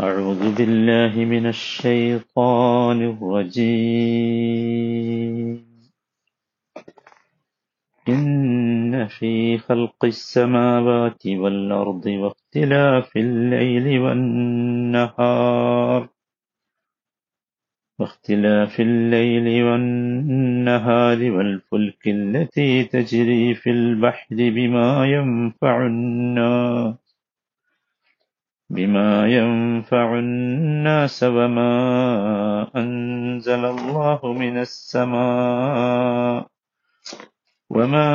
أعوذ بالله من الشيطان الرجيم. إن في خلق السماوات والأرض واختلاف الليل والنهار. واختلاف الليل والنهار والفلك التي تجري في البحر بما ينفع الناس. بما ينفع الناس وما أنزل الله من السماء وما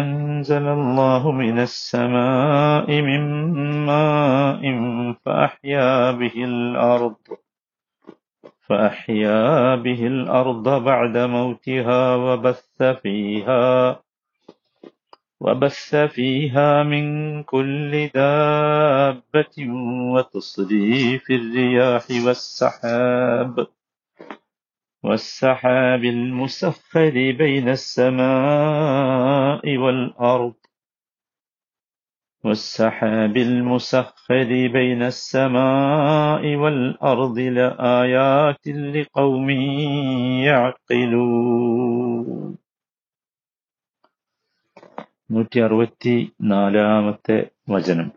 أنزل الله من السماء من ماء فأحيا به الأرض فأحيا به الأرض بعد موتها وبث فيها وبث فيها من كل دابة وتصريف الرياح والسحاب والسحاب المسخر بين السماء والأرض والسحاب المسخر بين السماء والأرض لآيات لقوم يعقلون. നൂറ്റി അറുപത്തി നാലാമത്തെ വചനം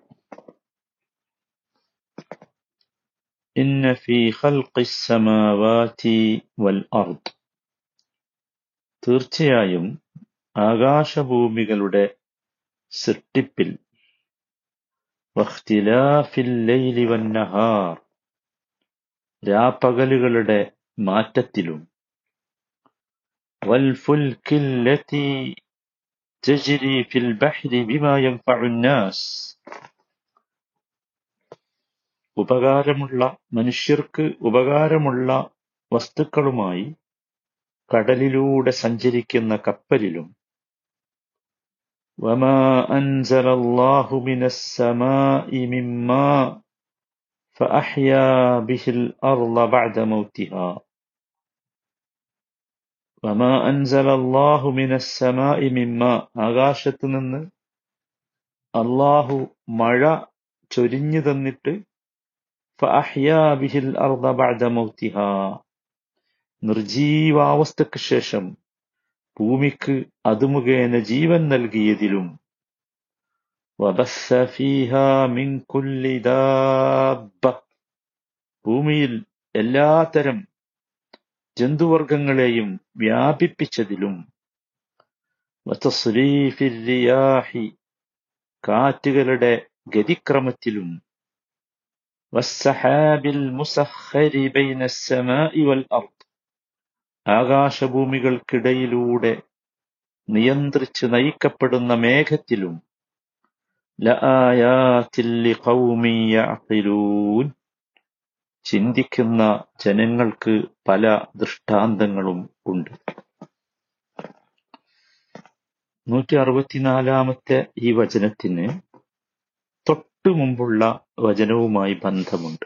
വൽ അർദ്. തീർച്ചയായും ആകാശഭൂമികളുടെ സൃഷ്ടിപ്പിൽ രാപ്പകലുകളുടെ മാറ്റത്തിലും വൽ ഫുൽക്കില്ലതി تجري في البحر بما ينفع الناس ഉപകാരമുള്ള മനുഷ്യർക്ക് ഉപകാരമുള്ള വസ്തുക്കളുമായി കടലിലൂടെ സഞ്ചരിക്കുന്ന കപ്പലിലും وما أنزل الله من السماء من ماء فأحيا به الأرض بعد موتها വമാ അൻസലല്ലാഹു ആകാശത്ത് നിന്ന് അള്ളാഹു മഴ ചൊരിഞ്ഞു തന്നിട്ട് ബിഹിൽ നിർജീവാവസ്ഥയ്ക്ക് ശേഷം ഭൂമിക്ക് അത് മുഖേന ജീവൻ നൽകിയതിലും ഭൂമിയിൽ എല്ലാത്തരം ജന്തുവർഗങ്ങളെയും വ്യാപിപ്പിച്ചതിലും കാറ്റുകളുടെ ഗതിക്രമത്തിലും ആകാശഭൂമികൾക്കിടയിലൂടെ നിയന്ത്രിച്ച് നയിക്കപ്പെടുന്ന മേഘത്തിലും ചിന്തിക്കുന്ന ജനങ്ങൾക്ക് പല ദൃഷ്ടാന്തങ്ങളും ഉണ്ട്. നൂറ്റി അറുപത്തിനാലാമത്തെ ഈ വചനത്തിന് തൊട്ടു മുമ്പുള്ള വചനവുമായി ബന്ധമുണ്ട്.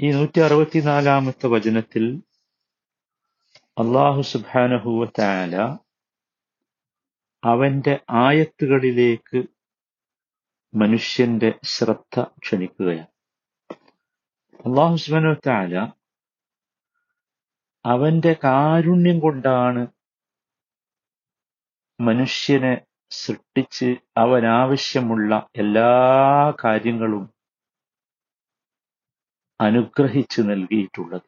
ഈ നൂറ്റി അറുപത്തിനാലാമത്തെ വചനത്തിൽ അള്ളാഹു സുബാനഹുവ താല അവന്റെ ആയത്തുകളിലേക്ക് മനുഷ്യന്റെ ശ്രദ്ധ ക്ഷണിക്കുകയാണ്. അള്ളാഹു സുബാനു അവന്റെ കാരുണ്യം കൊണ്ടാണ് മനുഷ്യനെ സൃഷ്ടിച്ച് അവനാവശ്യമുള്ള എല്ലാ കാര്യങ്ങളും അനുഗ്രഹിച്ചു നൽകിയിട്ടുള്ളത്.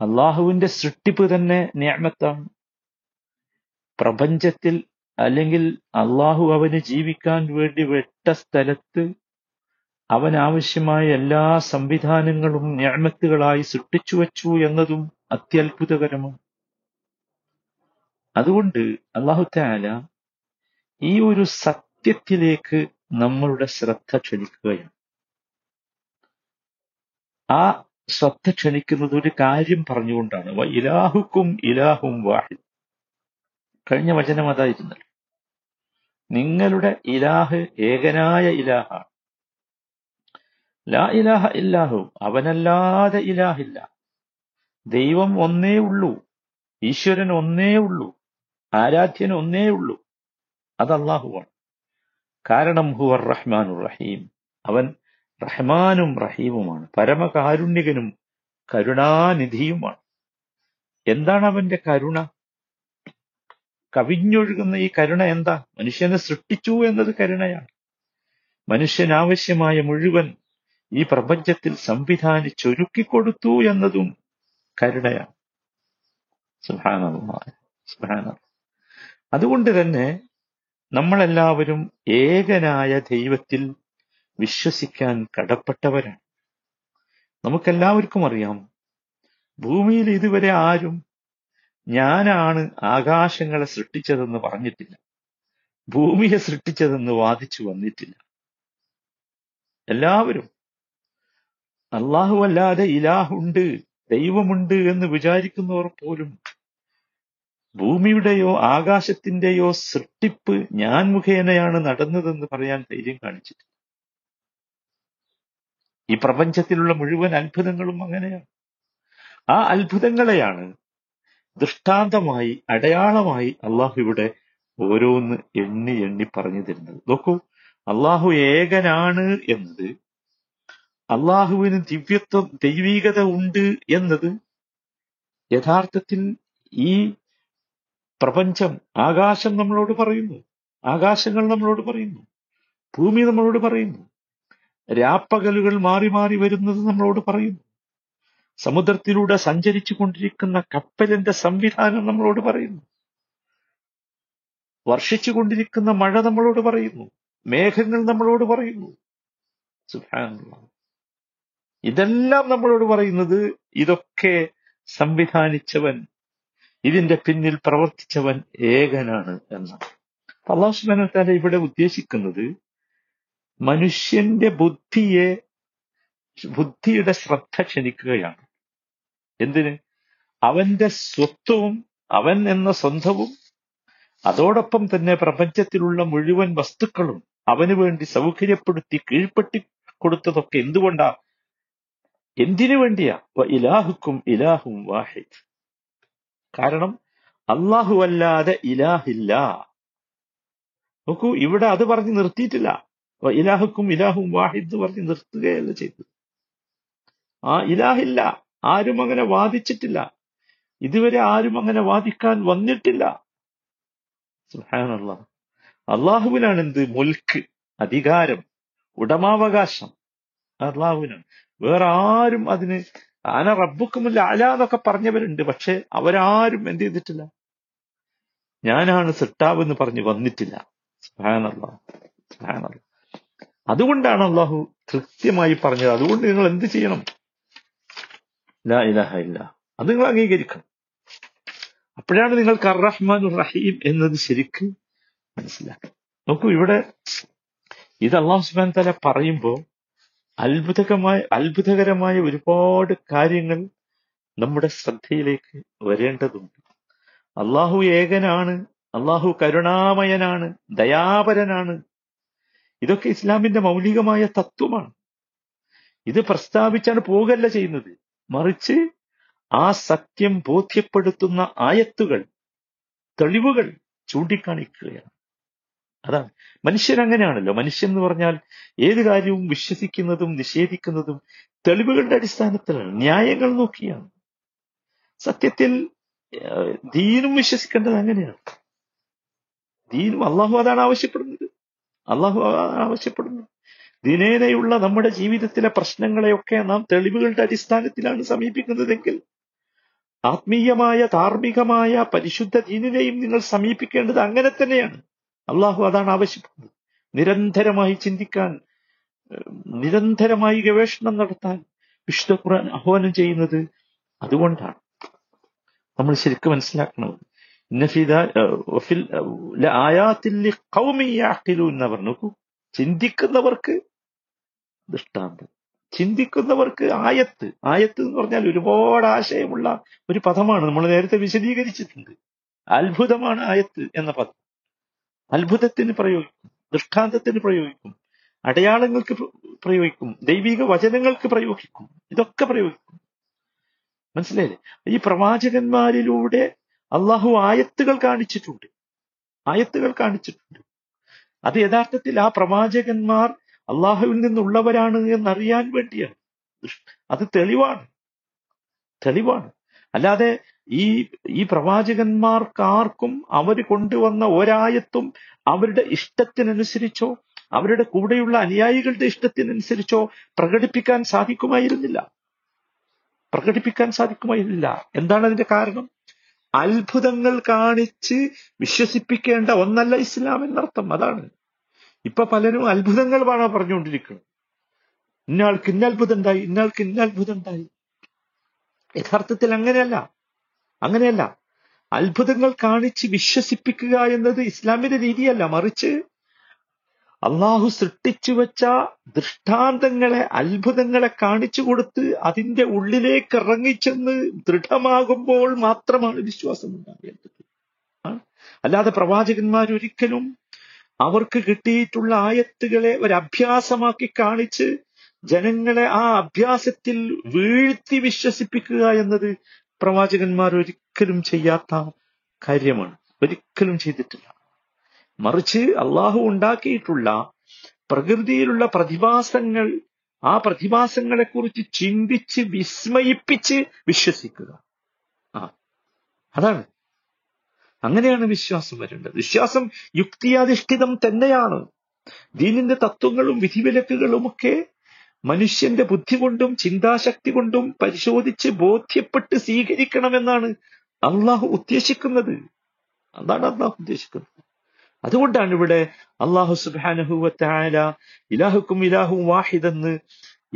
അള്ളാഹുവിന്റെ സൃഷ്ടിപ്പ് തന്നെ നിയമത്താണ്. പ്രപഞ്ചത്തിൽ അല്ലെങ്കിൽ അള്ളാഹു അവന് ജീവിക്കാൻ വേണ്ടി വെട്ട സ്ഥലത്ത് അവനാവശ്യമായ എല്ലാ സംവിധാനങ്ങളും ഞാമത്തുകളായി സൃഷ്ടിച്ചു വച്ചു എന്നതും അത്യത്ഭുതകരമാണ്. അതുകൊണ്ട് അള്ളാഹുത്തായ ഈ ഒരു സത്യത്തിലേക്ക് നമ്മളുടെ ശ്രദ്ധ ക്ഷണിക്കുകയാണ്. ആ ശ്രദ്ധ ക്ഷണിക്കുന്നത് ഒരു കാര്യം പറഞ്ഞുകൊണ്ടാണ്. ഇലാഹുക്കും ഇലാഹും വാഹി കഴിഞ്ഞ വചനം അതായിരുന്നല്ലോ. നിങ്ങളുടെ ഇലാഹ് ഏകനായ ഇലാഹാണ്. ലാ ഇലാഹ ഇല്ലാഹു അവനല്ലാതെ ഇലാഹില്ല ദൈവം ഒന്നേ ഉള്ളൂ. ഈശ്വരൻ ഒന്നേ ഉള്ളൂ. ആരാധ്യൻ ഒന്നേ ഉള്ളൂ. അത് അള്ളാഹുവാണ് കാരണം ഹുവർ റഹ്മാനുർ റഹീം. അവൻ റഹ്മാനും റഹീമുമാണ്. പരമകാരുണ്യകനും കരുണാനിധിയുമാണ്. എന്താണ് അവന്റെ കരുണ? കവിഞ്ഞൊഴുകുന്ന ഈ കരുണ എന്താ? മനുഷ്യനെ സൃഷ്ടിച്ചു എന്നത് കരുണയാണ്. മനുഷ്യനാവശ്യമായ മുഴുവൻ ഈ പ്രപഞ്ചത്തിൽ സംവിധാനിച്ചൊരുക്കിക്കൊടുത്തു എന്നതും കരുണയാണ്. സുഹാന സുഹാന അതുകൊണ്ട് തന്നെ നമ്മളെല്ലാവരും ഏകനായ ദൈവത്തിൽ വിശ്വസിക്കാൻ കടപ്പെട്ടവരാണ്. നമുക്കെല്ലാവർക്കും അറിയാം ഭൂമിയിൽ ഇതുവരെ ആരും ഞാനാണ് ആകാശങ്ങളെ സൃഷ്ടിച്ചതെന്ന് പറഞ്ഞിട്ടില്ല. ഭൂമിയെ സൃഷ്ടിച്ചതെന്ന് വാദിച്ചു വന്നിട്ടില്ല. എല്ലാവരും അള്ളാഹു അല്ലാതെ ഇലാഹുണ്ട് ദൈവമുണ്ട് എന്ന് വിചാരിക്കുന്നവർ പോലും ഭൂമിയുടെയോ ആകാശത്തിന്റെയോ സൃഷ്ടിപ്പ് ഞാൻ മുഖേനയാണ് നടന്നതെന്ന് പറയാൻ ധൈര്യം കാണിച്ചിട്ടില്ല. ഈ പ്രപഞ്ചത്തിലുള്ള മുഴുവൻ അത്ഭുതങ്ങളും അങ്ങനെയാണ്. ആ അത്ഭുതങ്ങളെയാണ് ദൃഷ്ടാന്തമായി അടയാളമായി അള്ളാഹു ഇവിടെ ഓരോന്ന് എണ്ണി എണ്ണി പറഞ്ഞു തരുന്നത്. നോക്കൂ അള്ളാഹു ഏകനാണ് എന്നത് അള്ളാഹുവിന് ദിവ്യത്വം ദൈവീകത ഉണ്ട് എന്നത് യഥാർത്ഥത്തിൽ ഈ പ്രപഞ്ചം ആകാശം നമ്മളോട് പറയുന്നു. ആകാശങ്ങൾ നമ്മളോട് പറയുന്നു. ഭൂമി നമ്മളോട് പറയുന്നു. രാപ്പകലുകൾ മാറി മാറി വരുന്നത് നമ്മളോട് പറയുന്നു. സമുദ്രത്തിലൂടെ സഞ്ചരിച്ചു കൊണ്ടിരിക്കുന്ന കപ്പലിന്റെ സംവിധാനം നമ്മളോട് പറയുന്നു. വർഷിച്ചു കൊണ്ടിരിക്കുന്ന മഴ നമ്മളോട് പറയുന്നു. മേഘങ്ങൾ നമ്മളോട് പറയുന്നു. സുബ്ഹാനല്ലാഹ്. ഇതെല്ലാം നമ്മളോട് പറയുന്നത് ഇതൊക്കെ സംവിധാനിച്ചവൻ ഇതിന്റെ പിന്നിൽ പ്രവർത്തിച്ചവൻ ഏകനാണ് എന്നാണ്. അള്ളാഹുസ്ബനത്താല ഇവിടെ ഉദ്ദേശിക്കുന്നത് മനുഷ്യന്റെ ബുദ്ധിയെ ബുദ്ധിയുടെ ശ്രദ്ധ ക്ഷണിക്കുകയാണ്. എന്തിന്? അവന്റെ സ്വത്വവും അവൻ എന്ന സ്വന്തവും അതോടൊപ്പം തന്നെ പ്രപഞ്ചത്തിലുള്ള മുഴുവൻ വസ്തുക്കളും അവന് വേണ്ടി സൗകര്യപ്പെടുത്തി കീഴ്പ്പെട്ടി കൊടുത്തതൊക്കെ എന്തുകൊണ്ടാ എന്തിനു വേണ്ടിയാ? ഇലാഹുക്കും ഇലാഹും വാഹിദ്. കാരണം അള്ളാഹു അല്ലാതെ ഇലാഹില്ല. നോക്കൂ ഇവിടെ അത് പറഞ്ഞ് നിർത്തിയിട്ടില്ല. ഇലാഹുക്കും ഇലാഹും വാഹിദ് പറഞ്ഞ് നിർത്തുകയല്ല ചെയ്തത്. ആ ഇലാഹില്ല. ആരും അങ്ങനെ വാദിച്ചിട്ടില്ല. ഇതുവരെ ആരും അങ്ങനെ വാദിക്കാൻ വന്നിട്ടില്ല. അള്ളാഹുവിനാണ് എന്ത് മുൽക്ക് അധികാരം ഉടമാവകാശം. അള്ളാഹുവിനാണ് വേറെ ആരും അതിന് ആന റബ്ബുക്കുമില്ല അല എന്നൊക്കെ പറഞ്ഞവരുണ്ട് പക്ഷെ അവരാരും എന്ത് ചെയ്തിട്ടില്ല. ഞാനാണ് സിട്ടാവ് എന്ന് പറഞ്ഞ് വന്നിട്ടില്ല. അതുകൊണ്ടാണ് അള്ളാഹു കൃത്യമായി പറഞ്ഞത്. അതുകൊണ്ട് നിങ്ങൾ എന്ത് ചെയ്യണം? ലാ ഇലാഹ ഇല്ല. അത് നിങ്ങൾ അംഗീകരിക്കണം. അപ്പോഴാണ് നിങ്ങൾക്ക് അറഹ്മാൻ റഹീം എന്നത് ശരിക്ക് മനസ്സിലാക്കുക നോക്കൂ ഇവിടെ ഇത് അള്ളാഹു സുബാൻ തല പറയുമ്പോ അത്ഭുതകമായ അത്ഭുതകരമായ ഒരുപാട് കാര്യങ്ങൾ നമ്മുടെ ശ്രദ്ധയിലേക്ക് വരേണ്ടതുണ്ട്. അള്ളാഹു ഏകനാണ് അള്ളാഹു കരുണാമയനാണ് ദയാപരനാണ്. ഇതൊക്കെ ഇസ്ലാമിന്റെ മൗലികമായ തത്വമാണ്. ഇത് പ്രസ്താവിച്ചാണ് പോകല്ല ചെയ്യുന്നത്. മറിച്ച് ആ സത്യം ബോധ്യപ്പെടുത്തുന്ന ആയത്തുകൾ തെളിവുകൾ ചൂണ്ടിക്കാണിക്കുകയാണ്. അതാണ് മനുഷ്യൻ അങ്ങനെയാണല്ലോ മനുഷ്യൻ എന്ന് പറഞ്ഞാൽ ഏത് കാര്യവും വിശ്വസിക്കുന്നതും നിഷേധിക്കുന്നതും തെളിവുകളുടെ അടിസ്ഥാനത്തിലാണ്. ന്യായങ്ങൾ നോക്കിയാണ്. സത്യത്തിൽ ദീനും വിശ്വസിക്കേണ്ടത് അങ്ങനെയാണ്. ദീനും അള്ളാഹു അതാണ് ആവശ്യപ്പെടുന്നത്. അള്ളാഹു അതാണ് ആവശ്യപ്പെടുന്നത്. ദിനേനയുള്ള നമ്മുടെ ജീവിതത്തിലെ പ്രശ്നങ്ങളെയൊക്കെ നാം തെളിവുകളുടെ അടിസ്ഥാനത്തിലാണ് സമീപിക്കുന്നതെങ്കിൽ ആത്മീയമായ ധാർമ്മികമായ പരിശുദ്ധ ദീനിനെയും നിങ്ങൾ സമീപിക്കേണ്ടത് അങ്ങനെ തന്നെയാണ്. അള്ളാഹു അതാണ് ആവശ്യപ്പെടുന്നത്. നിരന്തരമായി ചിന്തിക്കാൻ നിരന്തരമായി ഗവേഷണം നടത്താൻ വിശുദ്ധ ഖുർആൻ ആഹ്വാനം ചെയ്യുന്നത് അതുകൊണ്ടാണ്. നമ്മൾ ശരിക്കും മനസ്സിലാക്കണം. എന്ന് പറഞ്ഞു. നോക്കൂ ചിന്തിക്കുന്നവർക്ക് ദൃഷ്ടാന്തം. ചിന്തിക്കുന്നവർക്ക് ആയത്ത്. ആയത്ത് എന്ന് പറഞ്ഞാൽ ഒരുപാട് ആശയമുള്ള ഒരു പദമാണ്. നമ്മൾ നേരത്തെ വിശദീകരിച്ചിട്ടുണ്ട്. അത്ഭുതമാണ് ആയത്ത് എന്ന പദം. അത്ഭുതത്തിന് പ്രയോഗിക്കും ദൃഷ്ടാന്തത്തിന് പ്രയോഗിക്കും അടയാളങ്ങൾക്ക് പ്ര- പ്രയോഗിക്കും ദൈവിക വചനങ്ങൾക്ക് പ്രയോഗിക്കും ഇതൊക്കെ പ്രയോഗിക്കും. മനസ്സിലായില്ലേ? ഈ പ്രവാചകന്മാരിലൂടെ അള്ളാഹു ആയത്തുകൾ കാണിച്ചിട്ടുണ്ട്. ആയത്തുകൾ കാണിച്ചിട്ടുണ്ട്. അത് യഥാർത്ഥത്തിൽ ആ പ്രവാചകന്മാർ അള്ളാഹുവിൽ നിന്നുള്ളവരാണ് എന്നറിയാൻ വേണ്ടിയാണ്. അത് തെളിവാണ്. തെളിവാണ്. അല്ലാതെ ഈ ഈ പ്രവാചകന്മാർക്കാർക്കും അവർ കൊണ്ടുവന്ന ഒരായത്തും അവരുടെ ഇഷ്ടത്തിനനുസരിച്ചോ അവരുടെ കൂടെയുള്ള അനുയായികളുടെ ഇഷ്ടത്തിനനുസരിച്ചോ പ്രകടിപ്പിക്കാൻ സാധിക്കുമായിരുന്നില്ല. പ്രകടിപ്പിക്കാൻ സാധിക്കുമായിരുന്നില്ല. എന്താണ് അതിന്റെ കാരണം? അത്ഭുതങ്ങൾ കാണിച്ച് വിശ്വസിപ്പിക്കേണ്ട ഒന്നല്ല ഇസ്ലാം എന്നർത്ഥം. അതാണ്. ഇപ്പൊ പലരും അത്ഭുതങ്ങൾ വേണോ പറഞ്ഞുകൊണ്ടിരിക്കുന്നത് ഇന്നയാൾക്ക് ഇന്ന അത്ഭുതം ഉണ്ടായി ഇന്നയാൾക്ക് ഇന്ന അത്ഭുതം ഉണ്ടായി. യഥാർത്ഥത്തിൽ അങ്ങനെയല്ല. അങ്ങനെയല്ല. അത്ഭുതങ്ങൾ കാണിച്ച് വിശ്വസിപ്പിക്കുക എന്നത് ഇസ്ലാമിന്റെ രീതിയല്ല. മറിച്ച് അള്ളാഹു സൃഷ്ടിച്ചു വെച്ച ദൃഷ്ടാന്തങ്ങളെ അത്ഭുതങ്ങളെ കാണിച്ചു കൊടുത്ത് അതിന്റെ ഉള്ളിലേക്ക് ഇറങ്ങിച്ചെന്ന് ദൃഢമാകുമ്പോൾ മാത്രമാണ് വിശ്വാസം ഉണ്ടാകേണ്ടത്. അല്ലാതെ പ്രവാചകന്മാർ ഒരിക്കലും അവർക്ക് കിട്ടിയിട്ടുള്ള ആയത്തുകളെ ഒരു അഭ്യാസമാക്കി കാണിച്ച് ജനങ്ങളെ ആ അഭ്യാസത്തിൽ വീഴ്ത്തി വിശ്വസിപ്പിക്കുക എന്നത് പ്രവാചകന്മാർ ഒരിക്കലും ചെയ്യാത്ത കാര്യമാണ്. ഒരിക്കലും ചെയ്തിട്ടില്ല. മറിച്ച് അള്ളാഹു ഉണ്ടാക്കിയിട്ടുള്ള പ്രകൃതിയിലുള്ള പ്രതിഭാസങ്ങൾ ആ പ്രതിഭാസങ്ങളെ കുറിച്ച് ചിന്തിച്ച് വിസ്മയിപ്പിച്ച് വിശ്വസിക്കുക. ആ അതാണ്. അങ്ങനെയാണ് വിശ്വാസം വരേണ്ടത്. വിശ്വാസം യുക്തിയാധിഷ്ഠിതം തന്നെയാണ്. ദീനിന്റെ തത്വങ്ങളും വിധിവിലക്കുകളുമൊക്കെ മനുഷ്യന്റെ ബുദ്ധി കൊണ്ടും ചിന്താശക്തി കൊണ്ടും പരിശോധിച്ച് ബോധ്യപ്പെട്ട് സ്വീകരിക്കണമെന്നാണ് അള്ളാഹു ഉദ്ദേശിക്കുന്നത്. അതാണ് അള്ളാഹു ഉദ്ദേശിക്കുന്നത്. അതുകൊണ്ടാണ് ഇവിടെ അള്ളാഹു സുബാനഹുവത്തായ ഇലാഹുക്കും ഇലാഹും വാഹിദെന്ന്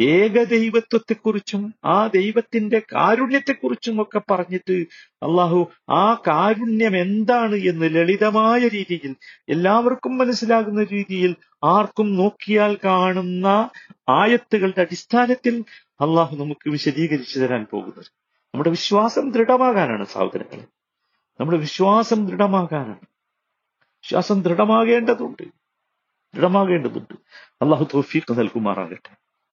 ഏകദൈവത്വത്തെക്കുറിച്ചും ആ ദൈവത്തിന്റെ കാരുണ്യത്തെക്കുറിച്ചും ഒക്കെ പറഞ്ഞിട്ട് അള്ളാഹു ആ കാരുണ്യം എന്താണ് എന്ന് ലളിതമായ രീതിയിൽ എല്ലാവർക്കും മനസ്സിലാകുന്ന രീതിയിൽ ആർക്കും നോക്കിയാൽ കാണുന്ന ആയത്തുകളുടെ അടിസ്ഥാനത്തിൽ അള്ളാഹു നമുക്ക് വിശദീകരിച്ചു തരാൻ പോകുന്നത്. നമ്മുടെ വിശ്വാസം ദൃഢമാകാനാണ് സഹോദരങ്ങളെ നമ്മുടെ വിശ്വാസം ദൃഢമാകാനാണ്. വിശ്വാസം ദൃഢമാകേണ്ടതുണ്ട്. ദൃഢമാകേണ്ടതുണ്ട്. അള്ളാഹു തോഫീക്ക് നൽകുമാറാകട്ടെ.